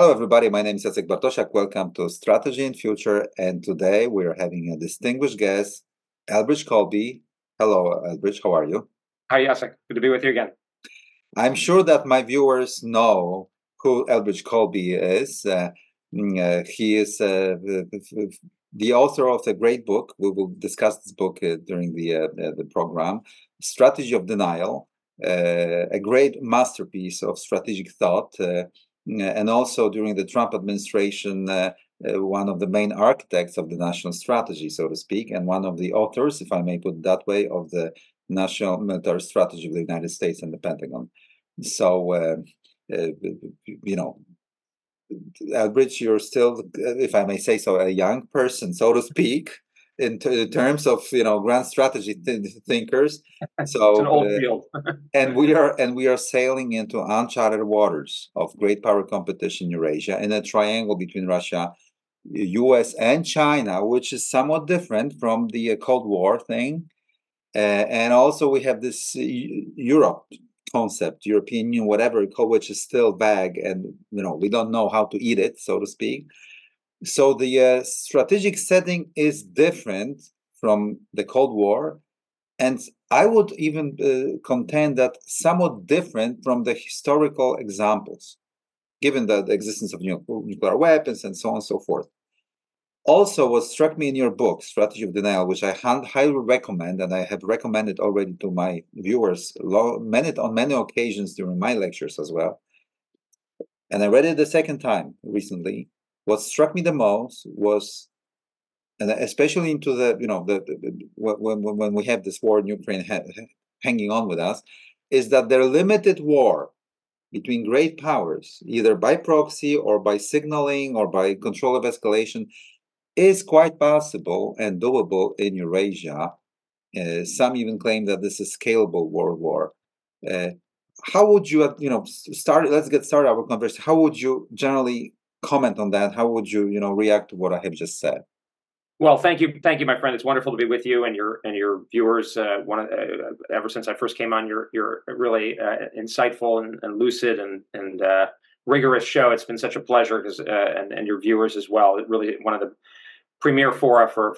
Hello, everybody. My name is Jacek Bartosiak. Welcome to Strategy in Future. And today we're having a distinguished guest, Elbridge Colby. Hello, Elbridge. How are you? Hi, Jacek. Good to be with you again. I'm sure that my viewers know who Elbridge Colby is. Uh, mm, uh, he is uh, the author of a great book. We will discuss this book uh, during the, uh, the program, Strategy of Denial, uh, a great masterpiece of strategic thought and also during the Trump administration, uh, uh, one of the main architects of the national strategy, so to speak, and one of the authors, if I may put it that way, of the national military strategy of the United States and the Pentagon. So, uh, uh you know, Elbridge, you're still, if I may say so, a young person, so to speak in, t- in, terms of you know grand strategy th- thinkers. So it's an old uh, field, and we are and we are sailing into uncharted waters of great power competition in Eurasia in a triangle between Russia, U.S. and China, which is somewhat different from the uh, Cold War thing. Uh, and also we have this uh, Europe concept, European Union, whatever, which is still vague, and you know we don't know how to eat it, so to speak. So the uh, strategic setting is different from the Cold War, and I would even uh, contend that somewhat different from the historical examples, given the, the existence of nuclear weapons and so on and so forth. Also, what struck me in your book, Strategy of Denial, which I highly recommend, and I have recommended already to my viewers many, on many occasions during my lectures as well, and I read it the second time recently, what struck me the most was and especially into the you know the, the, when, when we have this war in ukraine ha- hanging on with us is that their limited war between great powers either by proxy or by signaling or by control of escalation is quite possible and doable in eurasia. Uh, some even claim that this is scalable world war. Uh, how would you you know start let's get started our conversation. How would you generally comment on that? How would you, you know, react to what I have just said? Well, thank you, thank you, my friend. It's wonderful to be with you and your and your viewers. Uh, one uh, ever since I first came on, you're you're really uh, insightful and, and, lucid and and uh, rigorous show. It's been such a pleasure because uh, and and your viewers as well. It really one of the premier fora for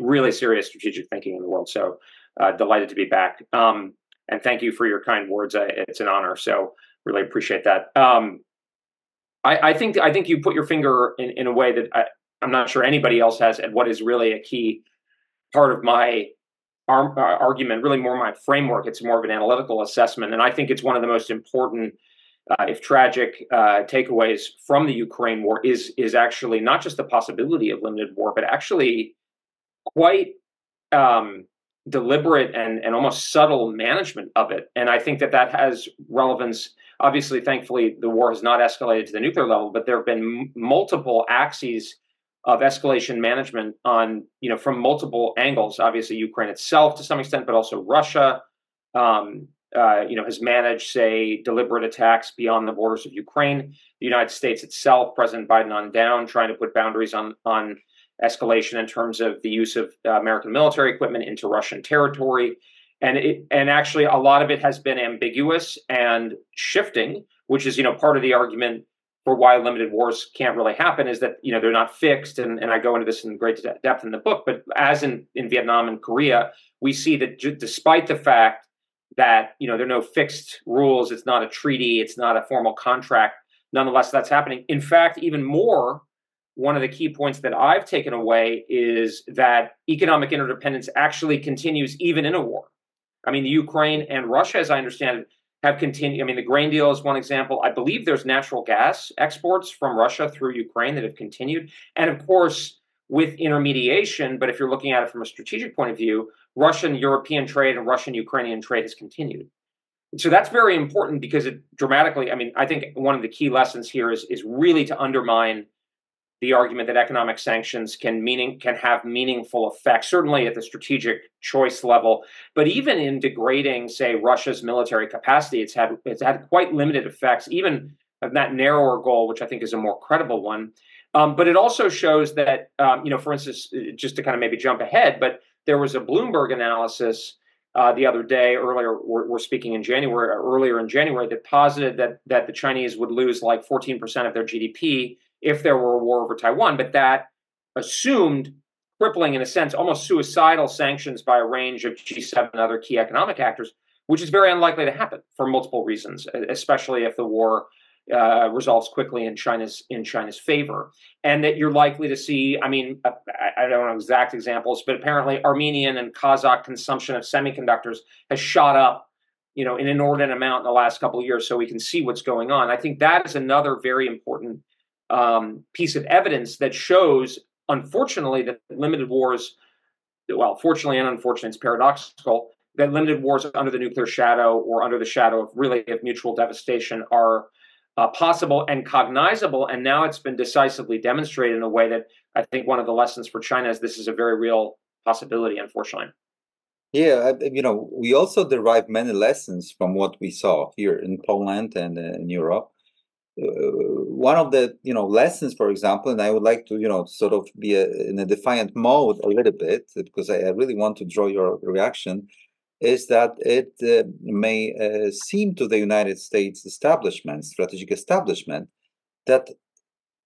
really serious strategic thinking in the world. So uh, delighted to be back. Um, and thank you for your kind words. it's an honor. So really appreciate that. Um, I, I, think I think you put your finger in, in a way that I, am not sure anybody else has, and what is really a key part of my ar- uh, argument, really more my framework. It's more of an analytical assessment, and I think it's one of the most important, uh, if tragic, uh, takeaways from the Ukraine war is is actually not just the possibility of limited war, but actually quite um, deliberate and and almost subtle management of it. And I think that that has relevance Obviously, thankfully, the war has not escalated to the nuclear level, but there have been m- multiple axes of escalation management on, you know, from multiple angles. Obviously, Ukraine itself to some extent, but also Russia, um, uh, you know, has managed, say, deliberate attacks beyond the borders of Ukraine. The United States itself, President Biden on down, trying to put boundaries on on escalation in terms of the use of uh, American military equipment into Russian territory and it and actually a lot of it has been ambiguous and shifting which is you know part of the argument for why limited wars can't really happen is that you know they're not fixed. And, and i go into this in great depth in the book but as in, in vietnam and korea we see that j- despite the fact that you know there are no fixed rules it's not a treaty it's not a formal contract nonetheless that's happening. In fact even more one of the key points that i've taken away is that economic interdependence actually continues even in a war I mean, the Ukraine and Russia, as I understand it, have continued. I mean, the grain deal is one example. I believe there's natural gas exports from Russia through Ukraine that have continued. And of course, with intermediation, but if you're looking at it from a strategic point of view, Russian European trade and Russian Ukrainian trade has continued. So that's very important because it dramatically, I mean, I think one of the key lessons here is, is really to undermine the argument that economic sanctions can meaning can have meaningful effects, certainly at the strategic choice level, but even in degrading, say, Russia's military capacity, it's had it's had quite limited effects, even of that narrower goal, which I think is a more credible one. Um, but it also shows that, um, you know, for instance, just to kind of maybe jump ahead, but there was a Bloomberg analysis uh, the other day, earlier, we're, we're, speaking in January, earlier in January, that posited that that the Chinese would lose like 14% of their GDP if there were a war over Taiwan, but that assumed crippling, in a sense, almost suicidal sanctions by a range of G7 and other key economic actors, which is very unlikely to happen for multiple reasons, especially if the war uh, resolves quickly in China's in China's favor, and that you're likely to see. I mean, uh, I, I don't know exact examples, but apparently Armenian and Kazakh consumption of semiconductors has shot up, you know, an inordinate amount in the last couple of years. So we can see what's going on. I think that is another very important um, piece of evidence that shows, unfortunately, that limited wars. Well, fortunately and unfortunately, it's paradoxical that limited wars under the nuclear shadow or under the shadow of really of mutual devastation are uh, possible and cognizable. And now it's been decisively demonstrated in a way that I think one of the lessons for China is this is a very real possibility, unfortunately. Yeah, you know, we also derive many lessons from what we saw here in Poland and uh, in Europe. Uh, one of the you know lessons, for example, and I would like to you know sort of be a, in a defiant mode a little bit because I, I really want to draw your reaction is that it uh, may uh, seem to the United States establishment, strategic establishment, that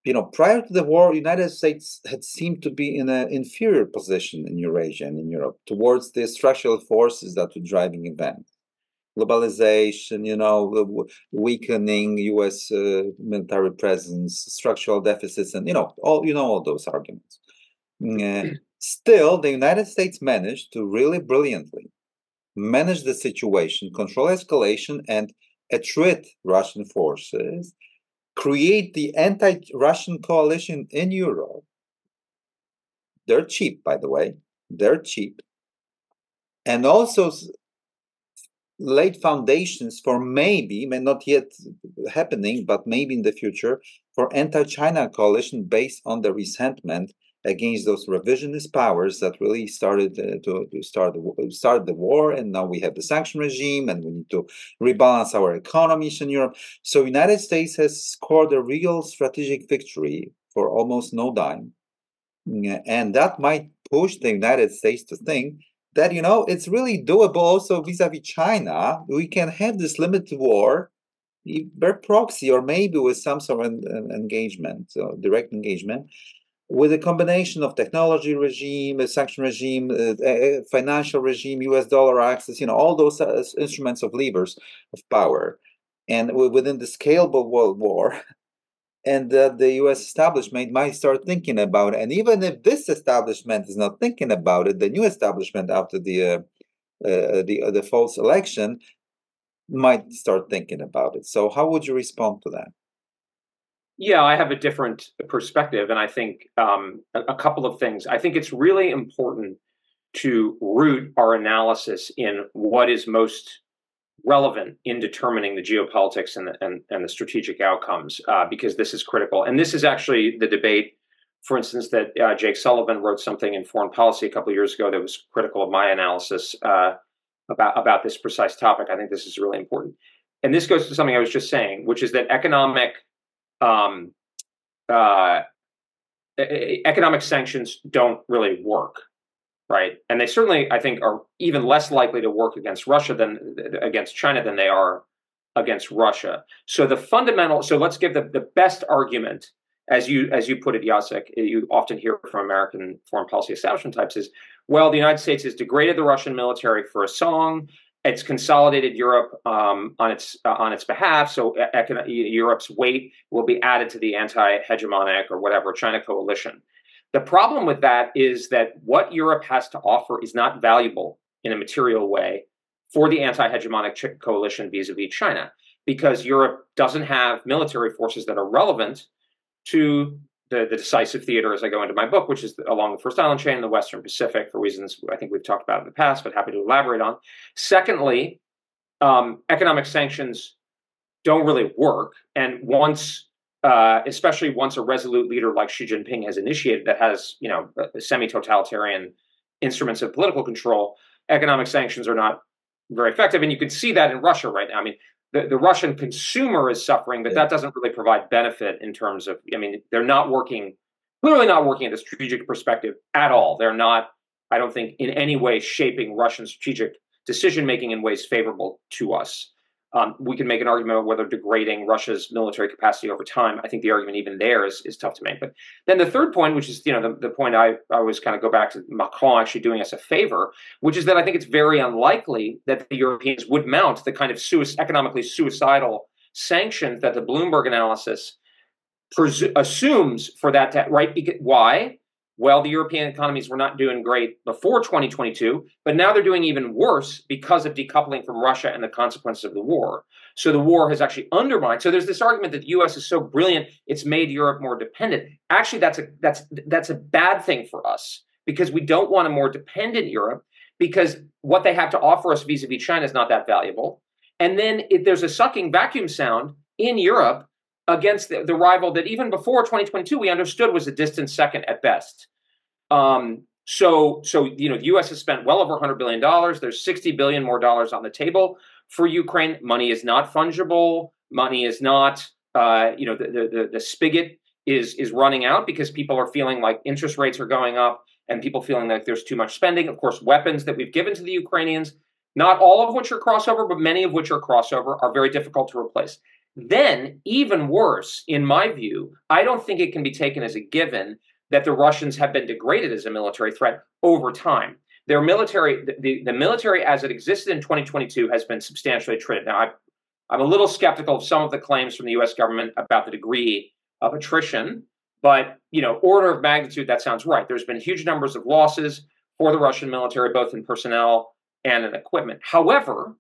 you know prior to the war, United States had seemed to be in an inferior position in Eurasia and in Europe towards the structural forces that were driving events. Globalization, you know, weakening U.S. Uh, military presence, structural deficits, and you know, all you know all those arguments. Uh, still, the United States managed to really brilliantly manage the situation, control escalation, and attrit Russian forces, create the anti Russian coalition in Europe. They're cheap, by the way, they're cheap. And also laid foundations for maybe, may not yet happening, but maybe in the future, for anti China coalition based on the resentment against those revisionist powers that really started uh, to, to start the start the war, and now we have the sanction regime, and we need to rebalance our economies in Europe. So, United States has scored a real strategic victory for almost no dime, and that might push the United States to think that you know it's really doable also vis-a-vis China. We can have this limited war per proxy or maybe with some sort of engagement, so direct engagement, with a combination of technology regime, a sanction regime, a financial regime, U.S. dollar access, you know, all those uh, instruments of levers of power, and within the scalable world war, and uh, the U.S. establishment might start thinking about it. And even if this establishment is not thinking about it, the new establishment after the uh, uh, the uh, the false election might start thinking about it. So, how would you respond to that? Yeah, I have a different perspective, and I think um, a, a, couple of things. I think it's really important to root our analysis in what is most relevant in determining the geopolitics and the, and, and the strategic outcomes, uh, because this is critical. And this is actually the debate, for instance, that uh, Jake Sullivan wrote something in Foreign Policy a couple of years ago that was critical of my analysis uh, about about this precise topic. I think this is really important. And this goes to something I was just saying, which is that economic um, uh, economic sanctions don't really work, right? And they certainly, I think, are even less likely to work against Russia than against China than they are against Russia. So the fundamental. So let's give the, the best argument, as you as you put it, Jacek. You often hear from American foreign policy establishment types is, well, the United States has degraded the Russian military for a song it's consolidated Europe um, on its uh, on its behalf. So econ- Europe's weight will be added to the anti-hegemonic or whatever China coalition. The problem with that is that what Europe has to offer is not valuable in a material way for the anti-hegemonic coalition vis-a-vis China, because Europe doesn't have military forces that are relevant to the, the decisive theater as I go into my book, which is along the First Island chain in the Western Pacific for reasons I think we've talked about in the past, but happy to elaborate on. Secondly, um, economic sanctions don't really work. And once, uh, especially once a resolute leader like Xi Jinping has initiated that has, you know, semi-totalitarian instruments of political control, economic sanctions are not very effective. And you can see that in Russia right now. I mean, the, the Russian consumer is suffering, but yeah. that doesn't really provide benefit in terms of, I mean, they're not working, clearly not working at a strategic perspective at all. They're not, I don't think, in any way shaping Russian strategic decision making in ways favorable to us. Um, we can make an argument about whether degrading Russia's military capacity over time. I think the argument even there is, is tough to make. But then the third point, which is you know the, the point I, I always kind of go back to Macron actually doing us a favor, which is that I think it's very unlikely that the Europeans would mount the kind of sui- economically suicidal sanctions that the Bloomberg analysis presu- assumes for that to, right. Because, why? Well, the European economies were not doing great before 2022, but now they're doing even worse because of decoupling from Russia and the consequences of the war. So the war has actually undermined. So there's this argument that the U.S. is so brilliant it's made Europe more dependent. Actually, that's a that's that's a bad thing for us because we don't want a more dependent Europe because what they have to offer us vis-a-vis China is not that valuable. And then if there's a sucking vacuum sound in Europe against the, the, rival that even before 2022 we understood was a distant second at best. Um, so, so you know, the U.S. has spent well over 100 billion dollars. There's 60 billion more dollars on the table for Ukraine. Money is not fungible. Money is not, uh, you know, the, the the spigot is is running out because people are feeling like interest rates are going up and people feeling like there's too much spending. Of course, weapons that we've given to the Ukrainians, not all of which are crossover, but many of which are crossover, are very difficult to replace. Then, even worse, in my view, I don't think it can be taken as a given that the Russians have been degraded as a military threat over time. Their military, the, the military as it existed in 2022 has been substantially attrited. Now, I, I'm a little skeptical of some of the claims from the U.S. government about the degree of attrition, but you know, order of magnitude, that sounds right. There's been huge numbers of losses for the Russian military, both in personnel and in equipment. However,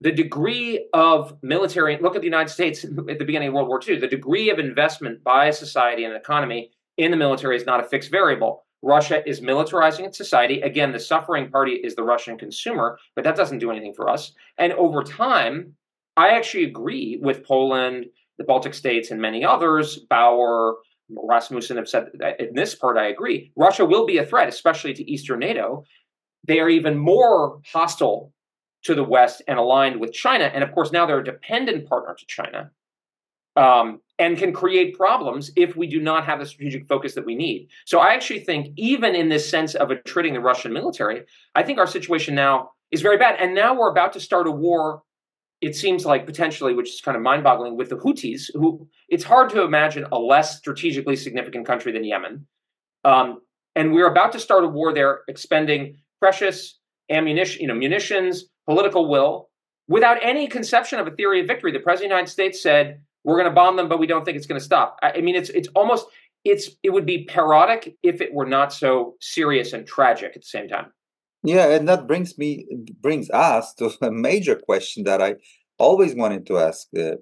the degree of military look at the united states at the beginning of world war ii the degree of investment by a society and an economy in the military is not a fixed variable. Russia is militarizing its society. Again the suffering party is the russian consumer but that doesn't do anything for us. And over time i actually agree with poland the baltic states and many others. Bauer rasmussen have said that in this part i agree. Russia will be a threat especially to eastern nato. They are even more hostile to the West and aligned with China. And of course, now they're a dependent partner to China um, and can create problems if we do not have the strategic focus that we need. So I actually think, even in this sense of attriting the Russian military, I think our situation now is very bad. And now we're about to start a war. It seems like potentially, which is kind of mind-boggling, with the Houthis, who it's hard to imagine a less strategically significant country than Yemen. Um, and we're about to start a war there, expending precious ammunition, you know, munitions, political will, without any conception of a theory of victory. The president of the United States said, "We're going to bomb them, but we don't think it's going to stop." I, mean, it's it's almost it's it would be parodic if it were not so serious and tragic at the same time. Yeah, and that brings me brings us to a major question that I always wanted to ask uh, uh,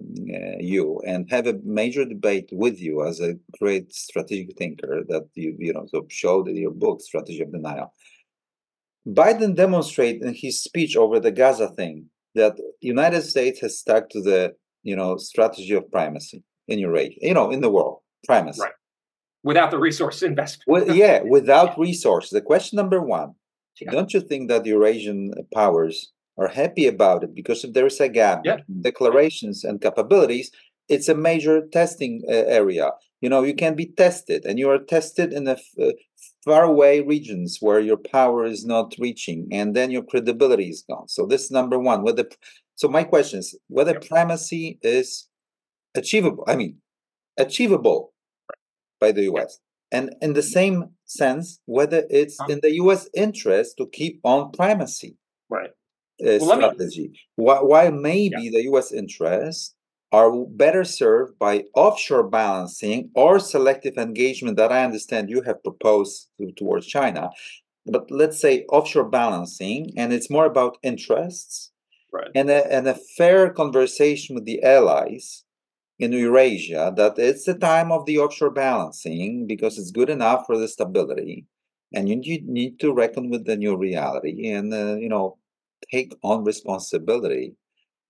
you and have a major debate with you as a great strategic thinker that you you know so showed in your book strategy of denial Biden demonstrated in his speech over the Gaza thing that United States has stuck to the you know strategy of primacy in Eurasia, you know, in the world, primacy. Right. Without the resource investment. well, yeah, without resources. The question number one: yeah. Don't you think that Eurasian powers are happy about it? Because if there is a gap yeah. declarations and capabilities, it's a major testing uh, area. You know, you can be tested, and you are tested in a uh, far away regions where your power is not reaching and then your credibility is gone. So this is number one whether so my question is whether primacy is achievable i mean achievable by the us and in the same sense whether it's in the us interest to keep on primacy right. uh, well, strategy me... while, while maybe yeah. the us interest are better served by offshore balancing or selective engagement that I understand you have proposed towards China. But let's say offshore balancing, and it's more about interests right. and, a, and a fair conversation with the allies in Eurasia that it's the time of the offshore balancing because it's good enough for the stability. And you need to reckon with the new reality and, uh, you know, take on responsibility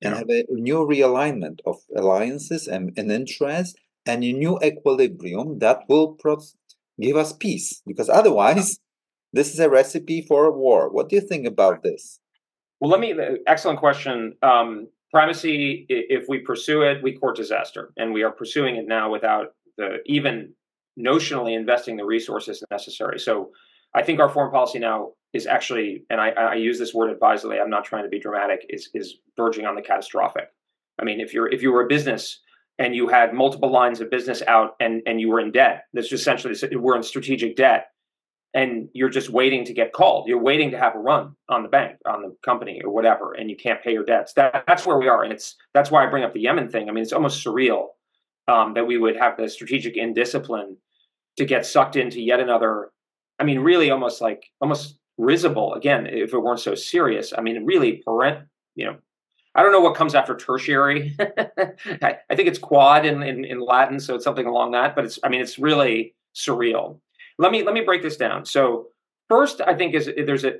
and have a new realignment of alliances and, and interests and a new equilibrium that will pro- give us peace because otherwise this is a recipe for a war. What do you think about this? Well let me uh, excellent question. Um, primacy if we pursue it we court disaster and we are pursuing it now without the even notionally investing the resources necessary. So I think our foreign policy now is actually, and I, I use this word advisedly. I'm not trying to be dramatic. Is is verging on the catastrophic. I mean, if you're if you were a business and you had multiple lines of business out and and you were in debt, that's essentially we're in strategic debt, and you're just waiting to get called. You're waiting to have a run on the bank, on the company, or whatever, and you can't pay your debts. That, that's where we are, and it's that's why I bring up the Yemen thing. I mean, it's almost surreal um, that we would have the strategic indiscipline to get sucked into yet another. I mean, really, almost like almost risible again. If it weren't so serious, I mean, really, parent, you know. I don't know what comes after tertiary. I, I, think it's quad in, in, in Latin, so it's something along that. But it's, I mean, it's really surreal. Let me let me break this down. So first, I think is there's a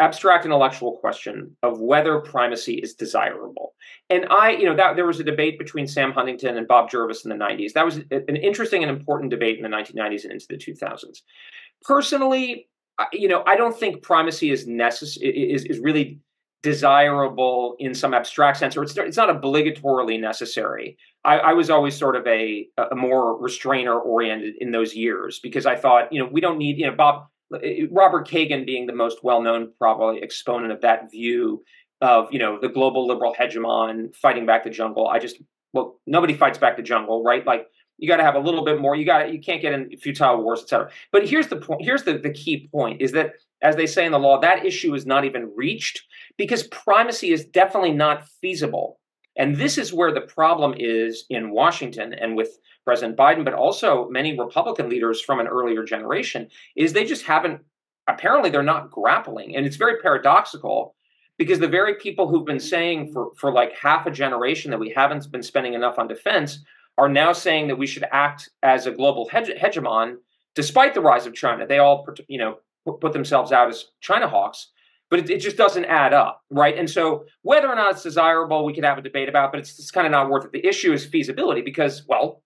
abstract intellectual question of whether primacy is desirable. And I, you know, that there was a debate between Sam Huntington and Bob Jervis in the 90s. That was an interesting and important debate in the 1990s and into the 2000s. Personally, you know, I don't think primacy is necessary is is really desirable in some abstract sense, or it's it's not obligatorily necessary. I, I was always sort of a a more restrainer oriented in those years because I thought, you know, we don't need, you know, Bob eh, eh, Robert Kagan being the most well known probably exponent of that view of you know the global liberal hegemon fighting back the jungle. I just well nobody fights back the jungle, right? Like you got to have a little bit more. You got you can't get in futile wars, etc. But here's the point. Here's the, the key point: is that as they say in the law, that issue is not even reached because primacy is definitely not feasible. And this is where the problem is in Washington and with President Biden, but also many Republican leaders from an earlier generation, is they just haven't. Apparently, they're not grappling, and it's very paradoxical because the very people who've been saying for for like half a generation that we haven't been spending enough on defense are now saying that we should act as a global hege- hegemon despite the rise of China. They all, you know, put themselves out as China hawks, but it, it, just doesn't add up, right? And so, whether or not it's desirable, we could have a debate about, but it's, it's kind of not worth it. The issue is feasibility because, well,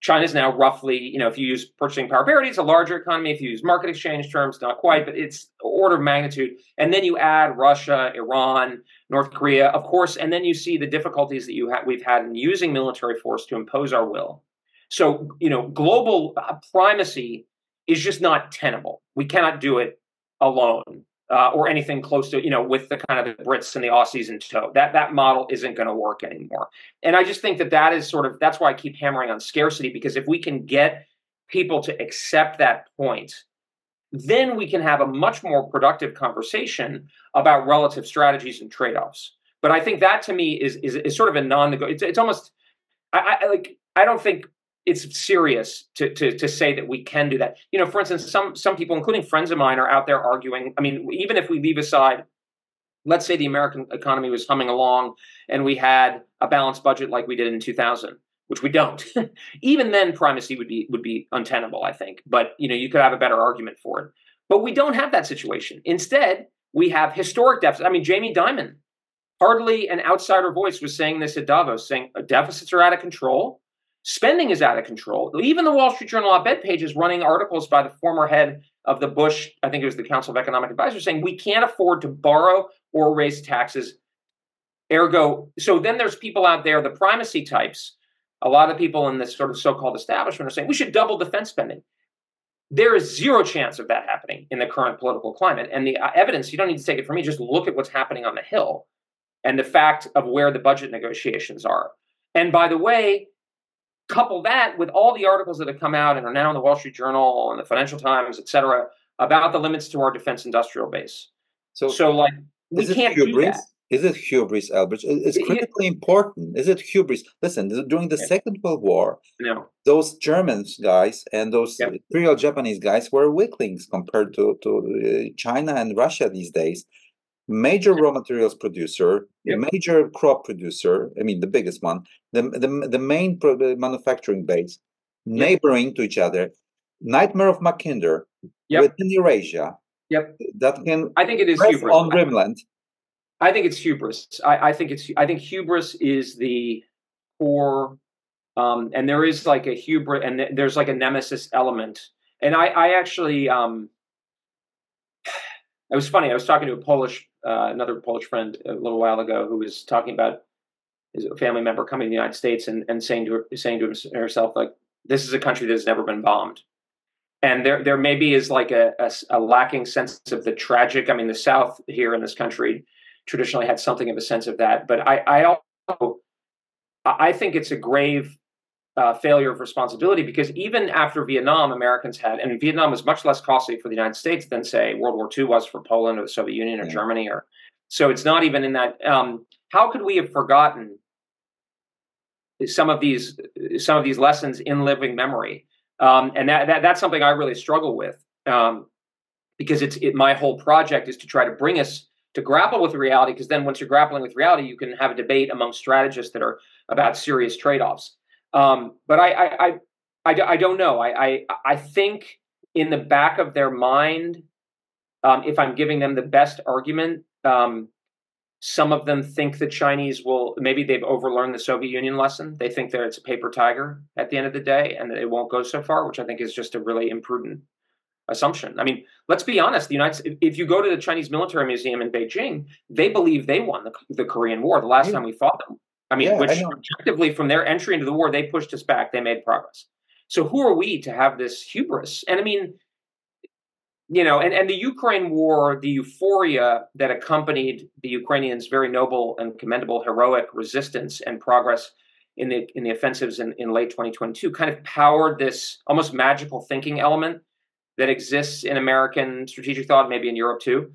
China's now roughly, you know, if you use purchasing power parity, it's a larger economy. If you use market exchange terms, not quite, but it's order of magnitude. And then you add Russia, Iran, North Korea, of course, and then you see the difficulties that you ha- we've had in using military force to impose our will. So, you know, global primacy is just not tenable. We cannot do it alone uh, or anything close to you know with the kind of the Brits and the Aussies in tow. That that model isn't going to work anymore. And I just think that that is sort of that's why I keep hammering on scarcity because if we can get people to accept that point, then we can have a much more productive conversation about relative strategies and trade offs. But I think that to me is is, is sort of a non-negotiable. It's, it's almost I, I like I don't think it's serious to, to to say that we can do that. You know, for instance, some some people, including friends of mine, are out there arguing. I mean, even if we leave aside, let's say the American economy was humming along and we had a balanced budget like we did in 2000, which we don't. even then, primacy would be would be untenable, I think. But you know, you could have a better argument for it. But we don't have that situation. Instead, we have historic deficits. I mean, Jamie Dimon, hardly an outsider voice, was saying this at Davos, saying deficits are out of control Spending is out of control. Even the Wall Street Journal op ed page is running articles by the former head of the Bush, I think it was the Council of Economic Advisors, saying we can't afford to borrow or raise taxes. Ergo, so then there's people out there, the primacy types, a lot of people in this sort of so called establishment are saying we should double defense spending. There is zero chance of that happening in the current political climate. And the uh, evidence, you don't need to take it from me, just look at what's happening on the Hill and the fact of where the budget negotiations are. And by the way, couple that with all the articles that have come out and are now in the Wall Street Journal and the Financial Times, et cetera, about the limits to our defense industrial base. So, so like we can't hubris? do that. Is it hubris, Albert? It's critically it, important. Is it hubris? Listen, during the yeah. Second World War, no. those Germans guys and those yep. imperial Japanese guys were weaklings compared to, to uh, China and Russia these days major raw materials producer, yep. major crop producer, I mean the biggest one, the the, the main pro- manufacturing base, yep. neighboring to each other, nightmare of Mackinder yep. within Eurasia. Yep. That can I think it is hubris. on Greenland. I think it's hubris. I, I think it's I think hubris is the core um, and there is like a hubris and there's like a nemesis element. And I, I actually um, it was funny. I was talking to a Polish uh, another Polish friend a little while ago who was talking about his family member coming to the United States and, and saying to her, saying to herself like, "This is a country that has never been bombed," and there there maybe is like a, a, a lacking sense of the tragic. I mean, the South here in this country traditionally had something of a sense of that, but I I also I think it's a grave uh, failure of responsibility because even after Vietnam, Americans had, and Vietnam was much less costly for the United States than, say, World War II was for Poland or the Soviet Union or yeah. Germany. Or so it's not even in that. Um, how could we have forgotten some of these some of these lessons in living memory? Um, and that, that that's something I really struggle with um, because it's it, my whole project is to try to bring us to grapple with reality. Because then, once you're grappling with reality, you can have a debate among strategists that are about serious trade offs. Um, but I, I, I, I, I, don't know. I, I, I think in the back of their mind, um, if I'm giving them the best argument, um, some of them think the Chinese will maybe they've overlearned the Soviet Union lesson. They think that it's a paper tiger at the end of the day, and that it won't go so far, which I think is just a really imprudent assumption. I mean, let's be honest. The United if you go to the Chinese Military Museum in Beijing, they believe they won the, the Korean War the last time we fought them. I mean, yeah, which I objectively, from their entry into the war, they pushed us back. They made progress. So who are we to have this hubris? And I mean, you know, and, and the Ukraine war, the euphoria that accompanied the Ukrainians' very noble and commendable heroic resistance and progress in the in the offensives in, in late 2022 kind of powered this almost magical thinking element that exists in American strategic thought, maybe in Europe too.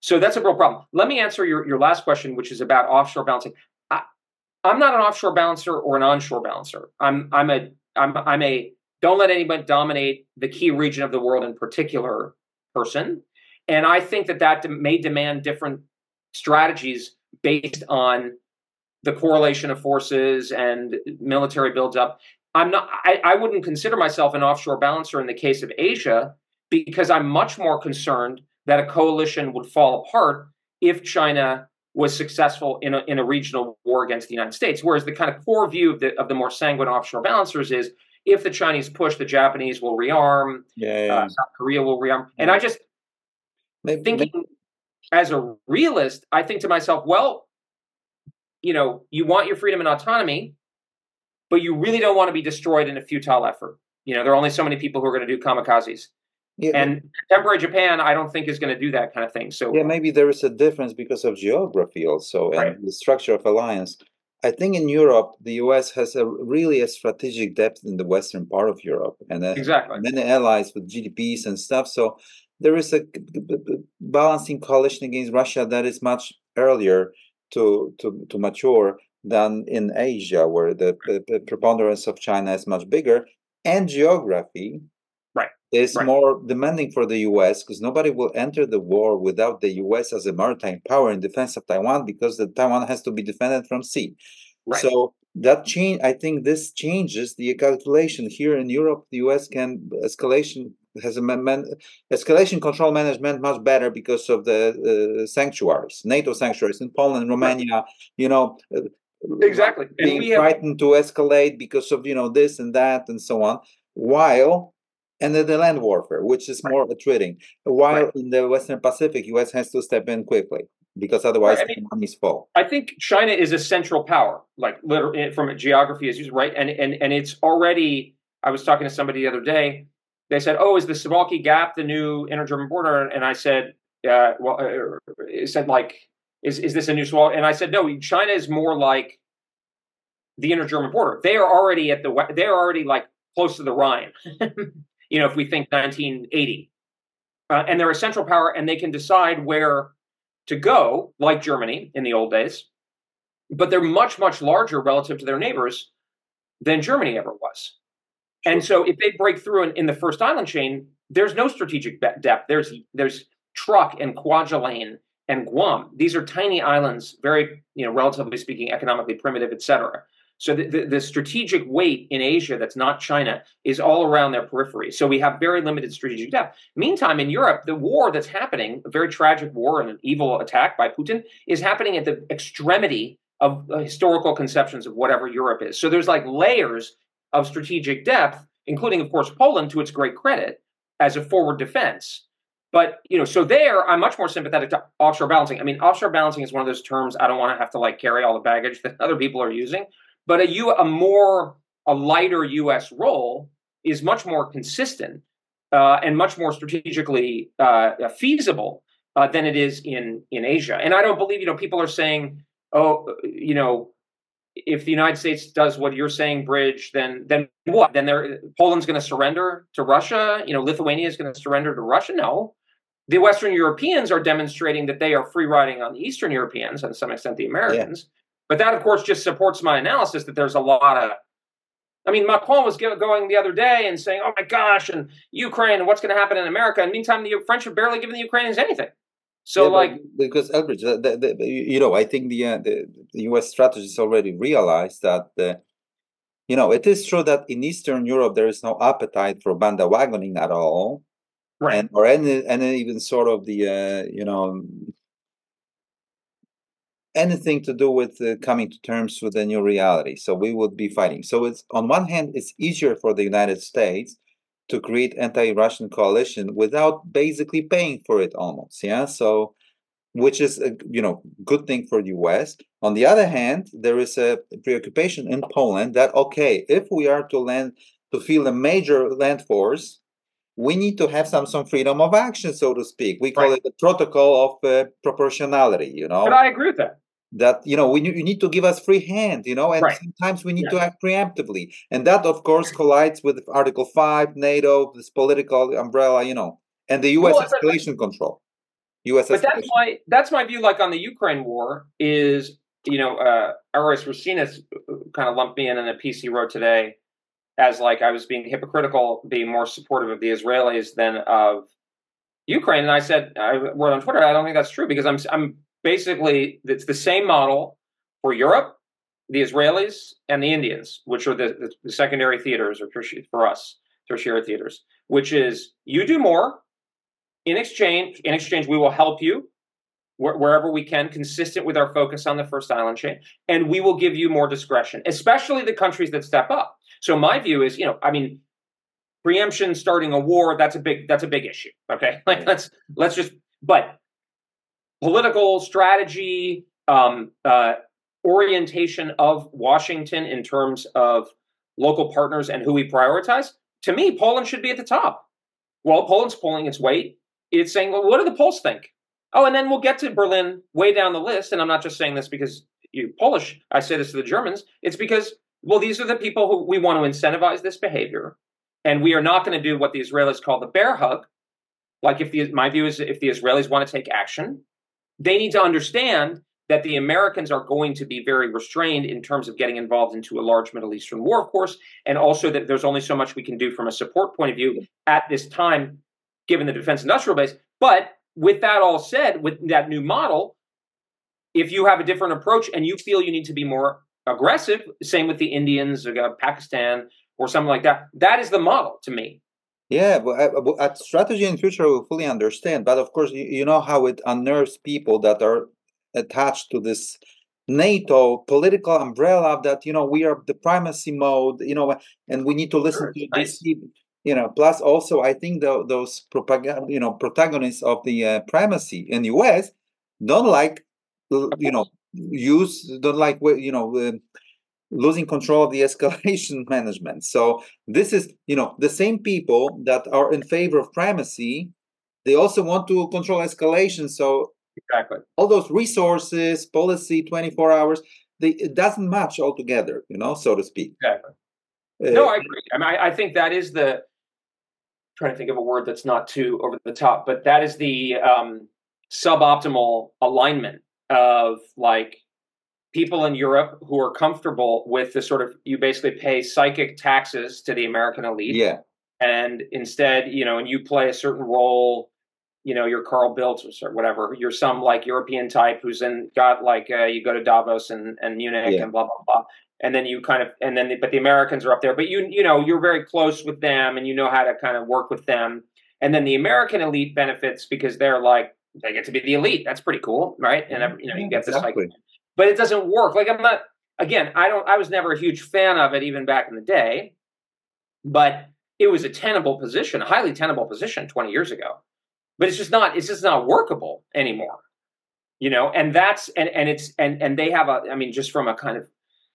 So that's a real problem. Let me answer your, your last question, which is about offshore balancing. I'm not an offshore balancer or an onshore balancer. I'm I'm a I'm I'm a don't let anyone dominate the key region of the world in particular person. And I think that that may demand different strategies based on the correlation of forces and military builds up. I'm not I, I wouldn't consider myself an offshore balancer in the case of Asia because I'm much more concerned that a coalition would fall apart if China was successful in a, in a regional war against the United States. Whereas the kind of core view of the, of the more sanguine offshore balancers is if the Chinese push, the Japanese will rearm, yeah, yeah. Uh, South Korea will rearm. And I just maybe, thinking maybe. as a realist, I think to myself, well, you know, you want your freedom and autonomy, but you really don't want to be destroyed in a futile effort. You know, there are only so many people who are going to do kamikazes. Yeah. And contemporary Japan, I don't think is going to do that kind of thing. So yeah, maybe there is a difference because of geography also and right. the structure of alliance. I think in Europe, the U.S. has a really a strategic depth in the western part of Europe, and uh, exactly many allies with GDPs and stuff. So there is a balancing coalition against Russia that is much earlier to to to mature than in Asia, where the, the preponderance of China is much bigger, and geography is right. more demanding for the US because nobody will enter the war without the US as a maritime power in defense of Taiwan because the Taiwan has to be defended from sea. Right. So that change I think this changes the calculation here in Europe the US can escalation has a man, escalation control management much better because of the uh, sanctuaries NATO sanctuaries in Poland Romania right. you know uh, exactly being frightened have... to escalate because of you know this and that and so on while and then the land warfare, which is more right. trading. While right. in the Western Pacific, U.S. has to step in quickly because otherwise right. I mean, money's full. I think China is a central power, like literally from a geography is right, and and and it's already. I was talking to somebody the other day. They said, "Oh, is the Suwalki Gap the new inter-German border?" And I said, "Yeah." well, uh, it said like, "Is is this a new Suwalki?" And I said, "No, China is more like." The inner German border. They are already at the. They're already like close to the Rhine. you know, if we think 1980. Uh, and they're a central power and they can decide where to go, like Germany in the old days. But they're much, much larger relative to their neighbors than Germany ever was. Sure. And so if they break through in, in, the first island chain, there's no strategic depth. There's there's Truk and Kwajalein and Guam. These are tiny islands, very, you know, relatively speaking, economically primitive, et cetera. So the, the, the, strategic weight in Asia that's not China is all around their periphery. So we have very limited strategic depth. Meantime, in Europe, the war that's happening, a very tragic war and an evil attack by Putin, is happening at the extremity of historical conceptions of whatever Europe is. So there's like layers of strategic depth, including, of course, Poland to its great credit as a forward defense. But you know, so there, I'm much more sympathetic to offshore balancing. I mean, offshore balancing is one of those terms I don't want to have to like carry all the baggage that other people are using. But a, U, a more a lighter U.S. role is much more consistent uh, and much more strategically uh, feasible uh, than it is in in Asia. And I don't believe you know people are saying, oh, you know, if the United States does what you're saying, bridge, then then what? Then they're, Poland's going to surrender to Russia. You know, Lithuania is going to surrender to Russia. No, the Western Europeans are demonstrating that they are free riding on the Eastern Europeans and to some extent the Americans. But that, of course, just supports my analysis that there's a lot of I mean, Macron was going the other day and saying, "Oh my gosh," and Ukraine, and what's going to happen in America. And meantime, the French have barely given the Ukrainians anything. So, yeah, like, because Elbridge, the, the, the, you know, I think the, uh, the, U.S. strategists already realized that, you know, it is true that in Eastern Europe there is no appetite for bandwagoning at all, right? And or any, any even sort of the, uh, you know, anything to do with uh, coming to terms with the new reality. So we would be fighting. So it's on one hand, it's easier for the United States to create anti-Russian coalition without basically paying for it almost. Yeah. So which is a you know good thing for the US. On the other hand, there is a preoccupation in Poland that okay, if we are to land to field a major land force, we need to have some some freedom of action, so to speak. We call right. it the protocol of uh, proportionality. You know, but I agree with that that you know we you need to give us free hand you know and right. sometimes we need yeah. to act preemptively and that of course collides with article 5 nato this political umbrella you know and the us well, escalation but, control us but that's my that's my view like on the ukraine war is you know uh Aris Roussinos kind of lumped me in in a piece he wrote today as like I was being hypocritical, being more supportive of the Israelis than of Ukraine. And I said, I wrote on Twitter, I don't think that's true because I'm I'm basically it's the same model for Europe, the Israelis, and the Indians, which are the, the, the secondary theaters or tertiary, for us, tertiary theaters, which is you do more in exchange. In exchange, we will help you wh- wherever we can, consistent with our focus on the first island chain, and we will give you more discretion, especially the countries that step up. So my view is, you know, I mean, preemption starting a war that's a big that's a big issue. Okay, like let's let's just but political strategy, um, uh, orientation of Washington in terms of local partners and who we prioritize, to me, Poland should be at the top. Well, Poland's pulling its weight. It's saying, well, what do the Poles think? Oh, and then we'll get to Berlin way down the list. And I'm not just saying this because you Polish. I say this to the Germans. It's because, well, these are the people who we want to incentivize this behavior. And we are not going to do what the Israelis call the bear hug. Like if the my view is if the Israelis want to take action, they need to understand that the Americans are going to be very restrained in terms of getting involved into a large Middle Eastern war, of course, and also that there's only so much we can do from a support point of view at this time, given the defense industrial base. But with that all said, with that new model, if you have a different approach and you feel you need to be more aggressive, same with the Indians, uh, Pakistan, or something like that, that is the model to me. Yeah, but uh, at strategy in future we fully understand. But of course, you, know how it unnerves people that are attached to this NATO political umbrella that you know we are the primacy mode, you know, and we need to listen sure, to nice. this. You know, plus also I think the, those propaganda, you know, protagonists of the uh, primacy in the U.S. don't like, you know, use don't like you know. Uh, losing control of the escalation management. So this is, you know, the same people that are in favor of primacy, they also want to control escalation. So exactly all those resources, policy, 24 hours, they, it doesn't match altogether, you know, so to speak. Exactly. Uh, no, I agree. I mean, I, I think that is the trying to think of a word that's not too over the top, but that is the um, suboptimal alignment of like people in Europe who are comfortable with the sort of you basically pay psychic taxes to the American elite. Yeah. And instead, you know, and you play a certain role, you know, you're Carl Bildt or whatever. You're some like European type who's in got like uh, you go to Davos and, and Munich yeah. and blah blah blah. And then you kind of and then the, but the Americans are up there, but you you know you're very close with them and you know how to kind of work with them. And then the American elite benefits because they're like they get to be the elite. That's pretty cool, right? And you know you get this exactly. like but it doesn't work. Like I'm not again, I don't I was never a huge fan of it even back in the day, but it was a tenable position, a highly tenable position 20 years ago. But it's just not it's just not workable anymore. You know, and that's and and it's and and they have a I mean just from a kind of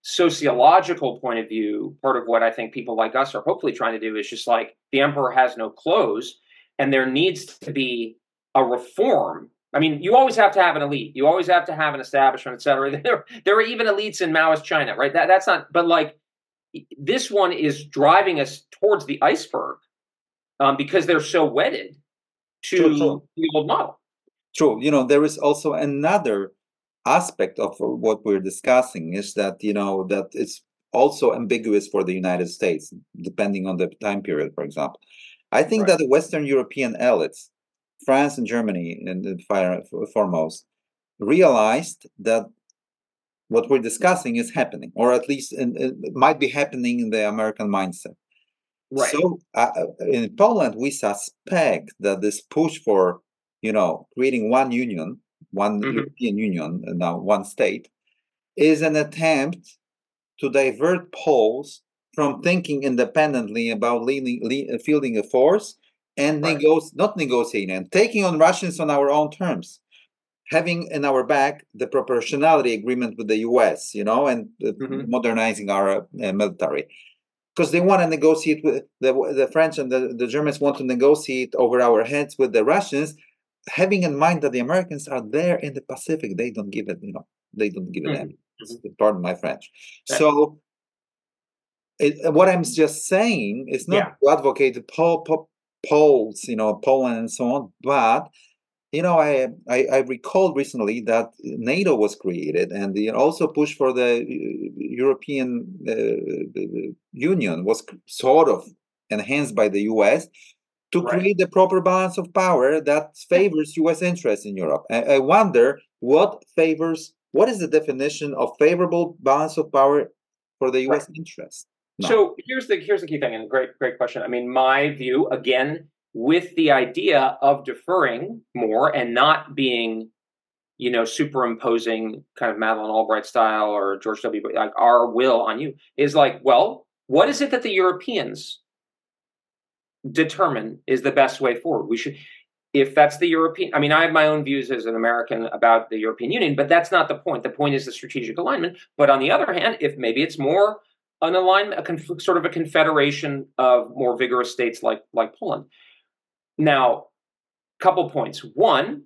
sociological point of view, part of what I think people like us are hopefully trying to do is just like the emperor has no clothes, and there needs to be a reform. I mean, you always have to have an elite. You always have to have an establishment, et cetera. There, there are even elites in Maoist China, right? That, that's not, but like this one is driving us towards the iceberg um, because they're so wedded to true, true. the old model. True. You know, there is also another aspect of what we're discussing is that you know that it's also ambiguous for the United States, depending on the time period. For example, I think right. that the Western European elites, France and Germany, the foremost, realized that what we're discussing is happening, or at least in, it might be happening in the American mindset. Right. So uh, uh, in Poland, we suspect that this push for, you know, creating one union, one mm-hmm. European Union, now one state, is an attempt to divert Poles from thinking independently about leading, lead, fielding a force and right. Not negotiating and taking on Russians on our own terms having in our back the proportionality agreement with the US, you know, and mm-hmm. modernizing our uh, military. Because they want to negotiate with the, the French and the, the Germans want to negotiate over our heads with the Russians, having in mind that the Americans are there in the Pacific. They don't give it, you know, they don't give it mm-hmm. them. Pardon my French. So, it, what I'm just saying is not yeah. to advocate Pol, Pol, Poles, you know, Poland and so on, but you know, I, I, I recalled recently that NATO was created, and the, also push for the uh, European uh, Union was sort of enhanced by the U.S. to right. create the proper balance of power that favors U.S. interests in Europe. I, I wonder what favors. What is the definition of favorable balance of power for the U.S. Right. interest? No. So here's the here's the key thing, and great great question. I mean, my view again with the idea of deferring more and not being, you know, superimposing kind of Madeleine Albright style or George W. like our will on you is like, well, what is it that the Europeans determine is the best way forward? We should, if that's the European, I mean, I have my own views as an American about the European Union, but that's not the point. The point is the strategic alignment. But on the other hand, if maybe it's more an alignment, a sort of a confederation of more vigorous states like like Poland now, couple points. One,